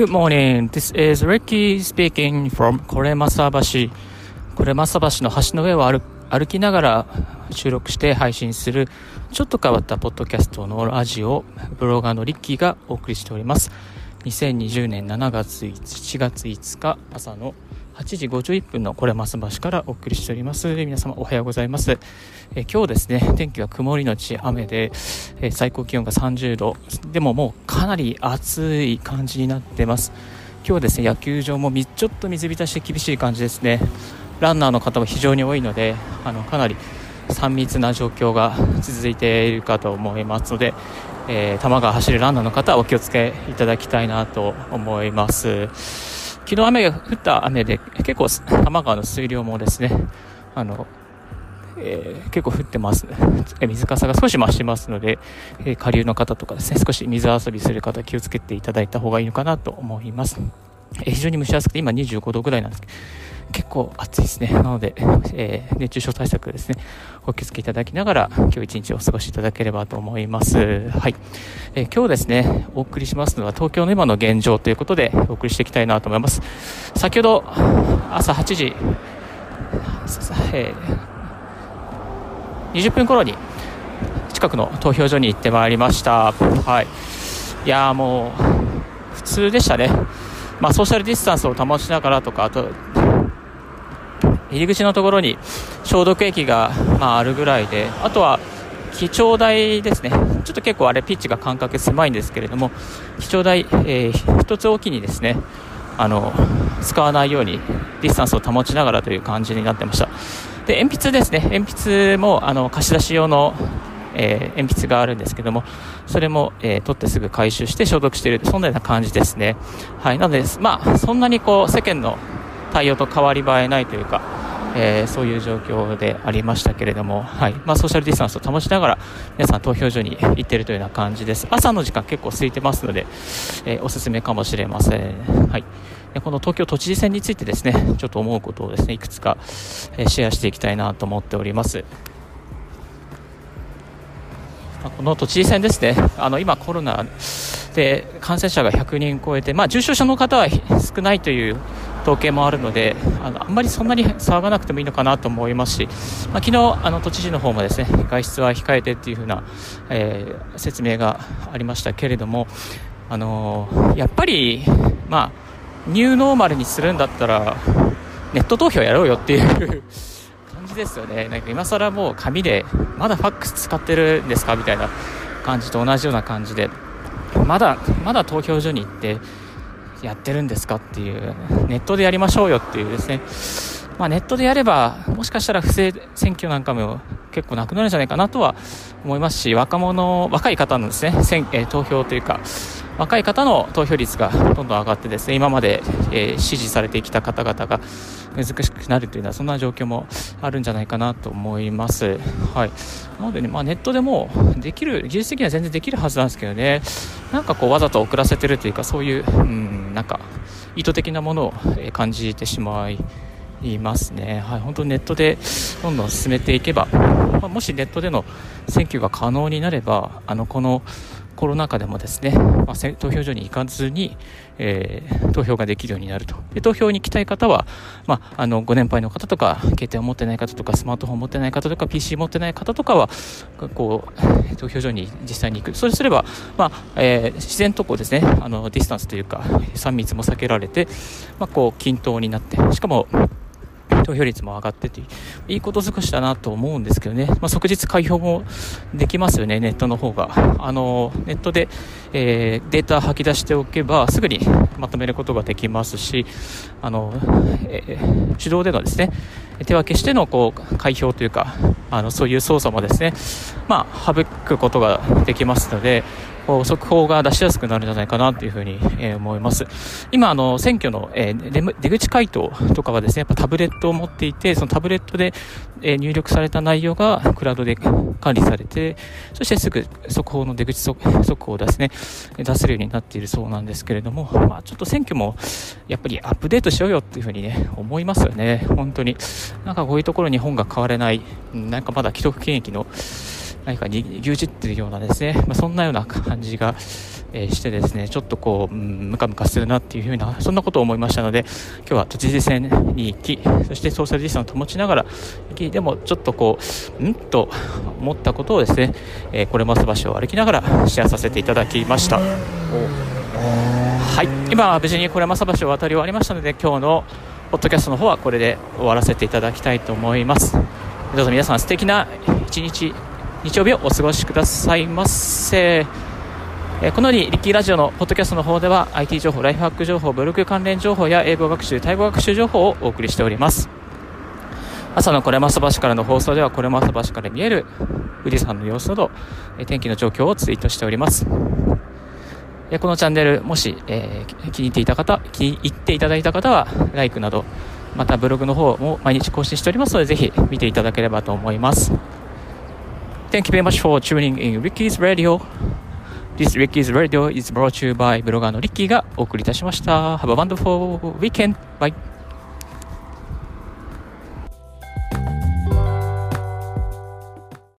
Good morning. This is Ricky speaking from コレマサ橋。コレマサ橋の橋の上を歩歩きながら収録して配信するちょっと変わったポッドキャストのラジオブロガーのリッキーがお送りしております。2020年7月7月5日朝の8時51分のこれます橋からお送りしております。皆様おはようございます。え今日ですね、天気は曇りのち雨で、え最高気温が30度。でももうかなり暑い感じになってます。今日はですね、野球場もちょっと水浸しで厳しい感じですね。ランナーの方も非常に多いので、あのかなり3密な状況が続いているかと思いますので、えー、球が走るランナーの方はお気をつけいただきたいなと思います。昨日雨が降った雨で結構多摩川の水量もですねあの、えー、結構降ってます、水かさが少し増してますので、えー、下流の方とかですね少し水遊びする方気をつけていただいた方がいいのかなと思います、えー、非常に蒸し暑くて今25度ぐらいなんですけど構暑いですね。なので、えー、熱中症対策ですね、お気をつけいただきながら、今日一日お過ごしいただければと思います。はい。えー、今日ですね、お送りしますのは東京の今の現状ということで、お送りしていきたいなと思います。先ほど、朝8時、えー、20分頃に、近くの投票所に行ってまいりました。はい。いやもう、普通でしたね。まあ、ソーシャルディスタンスを保ちながらとか、あと、入り口のところに消毒液が、まあ、あるぐらいで、あとは記帳台ですね、ちょっと結構あれ、ピッチが間隔狭いんですけれども、記帳台、えー、一つおきにですねあの使わないようにディスタンスを保ちながらという感じになってました。で鉛筆ですね鉛筆もあの貸し出し用のえー、鉛筆があるんですけども、それも、えー、取ってすぐ回収して消毒している、そんなような感じですね。はい。なので、まあ、そんなにこう、世間の対応と変わり映えないというか、えー、そういう状況でありましたけれども、はい。まあ、ソーシャルディスタンスを保ちながら皆さん投票所に行っているというような感じです。朝の時間結構空いてますので、えー、おすすめかもしれません、はい、でこの東京都知事選についてですねちょっと思うことをですねいくつか、えー、シェアしていきたいなと思っております。この都知事選ですね。あの今コロナで感染者が100人超えて、まあ、重症者の方は少ないという統計もあるのであのあんまりそんなに騒がなくてもいいのかなと思いますし、まあ、昨日あの都知事の方もですね外出は控えてっていう風な、えー、説明がありましたけれども、あのー、やっぱり、まあ、ニューノーマルにするんだったらネット投票やろうよっていう 感じですよね。なんか今更もう紙でまだファックス使ってるんですかみたいな感じと同じような感じでまだまだ投票所に行ってやってるんですかっていうネットでやりましょうよっていうですね、まあ、ネットでやればもしかしたら不正選挙なんかも結構なくなるんじゃないかなとは思いますし若者若い方のですね選、え投票というか若い方の投票率がどんどん上がってですね今まで、えー、支持されてきた方々が難しくなるというのはそんな状況もあるんじゃないかなと思います。はい、なのでね、まあ、ネットでもできる技術的には全然できるはずなんですけどね。なんかこうわざと遅らせてるというかそういう、うん、なんか意図的なものを感じてしまいますね、はい、本当ネットでどんどん進めていけば、まあ、もしネットでの選挙が可能になればあのこのコロナ禍でもですね、まあ、投票所に行かずに、えー、投票ができるようになると。で投票に行きたい方は、まあ、あの、ご年配の方とか、携帯を持ってない方とか、スマートフォンを持ってない方とか、PC 持ってない方とかは、こう、投票所に実際に行く。そうすれば、まあ、えー、自然とこうですね、あの、ディスタンスというか、3密も避けられて、まあ、こう、均等になって、しかも、投票率も上がってて、いいこと尽くしだなと思うんですけどね、まあ、即日開票もできますよね、ネットの方が。あのネットで、えー、データ吐き出しておけば、すぐにまとめることができますし、あのえー、手動でのですね、手分けしてのこう開票というか、あのそういう操作もですね、まあ、省くことができますので、こう速報が出しやすくなるんじゃないかなというふうに、えー、思います。今、あの、選挙の、えー、出口回答とかはですね、やっぱタブレットを持っていて、そのタブレットで、えー、入力された内容がクラウドで管理されて、そしてすぐ速報の出口速報をですね、出せるようになっているそうなんですけれども、まあ、ちょっと選挙もやっぱりアップデートしようよっていうふうにね、思いますよね。本当に。なんかこういうところ日本が変われない、なんかまだ既得権益の何かに牛耳っているようなですね、まあ、そんなような感じがえー、してですねちょっとこう、うん、ムカムカするなっていうふうなそんなことを思いましたので今日は都知事選に行きそしてソーシャルディスタンスを保ちながら行きでもちょっとこううんと思ったことをですね、えー、これます橋を歩きながらシェアさせていただきました。はい。今無事にこれます橋を渡り終わりましたので今日のポッドキャストの方はこれで終わらせていただきたいと思います。どうぞ皆さん素敵な一日日曜日をお過ごしくださいませ。えこのようにリッキーラジオのポッドキャストの方では IT 情報、ライフハック情報、ブログ関連情報や英語学習、タイ語学習情報をお送りしております。朝のこれます橋からの放送ではこれます橋から見える富士山の様子など天気の状況をツイートしております。えこのチャンネルもし、えー、気に入っていた方気に入っていただいた方は LIKE などまたブログの方も毎日更新しておりますのでぜひ見ていただければと思います Thank you very much for tuning in Ricky's Radio This Ricky's Radio is brought to you by ブロガーのリッキーがお送りいたしました。Have a wonderful weekend. Bye.